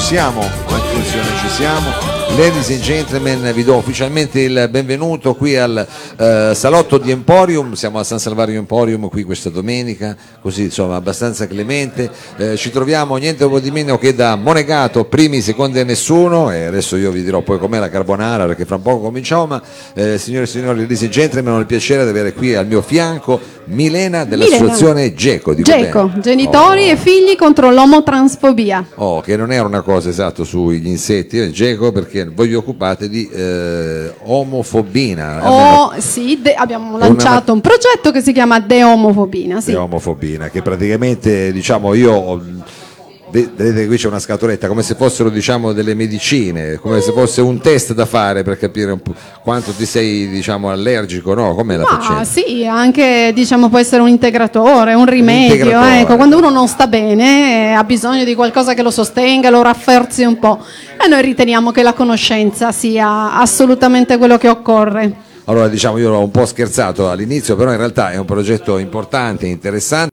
siamo, attenzione ci siamo. Ladies and gentlemen, vi do ufficialmente il benvenuto qui al eh, salotto di Emporium, siamo a San Salvario Emporium qui questa domenica, così insomma abbastanza clemente, Eh, ci troviamo niente po' di meno che da Monegato, primi, secondi a nessuno. E adesso io vi dirò poi com'è la carbonara perché fra un poco cominciamo, ma eh, signore e signori, ladies and gentlemen, ho il piacere di avere qui al mio fianco Milena dell'associazione GECO. dico Geco, genitori Oh. e figli contro l'omotransfobia. Oh, che non era una cosa esatto sugli insetti, eh, Geco, perché voi vi occupate di eh, omofobina. O, sì, de- abbiamo lanciato un progetto che si chiama De Omofobina. Sì. di omofobina, che praticamente diciamo io ho- vedete qui c'è una scatoletta come se fossero diciamo delle medicine, come se fosse un test da fare per capire un quanto ti sei diciamo allergico, no? Com'è la Ah, faccenda? sì, anche diciamo può essere un integratore, un rimedio. integratore. Ecco, quando uno non sta bene eh, ha bisogno di qualcosa che lo sostenga, lo rafforzi un po'. E noi riteniamo che la conoscenza sia assolutamente quello che occorre. Allora diciamo io ho un po' scherzato all'inizio, però in realtà è un progetto importante, interessante.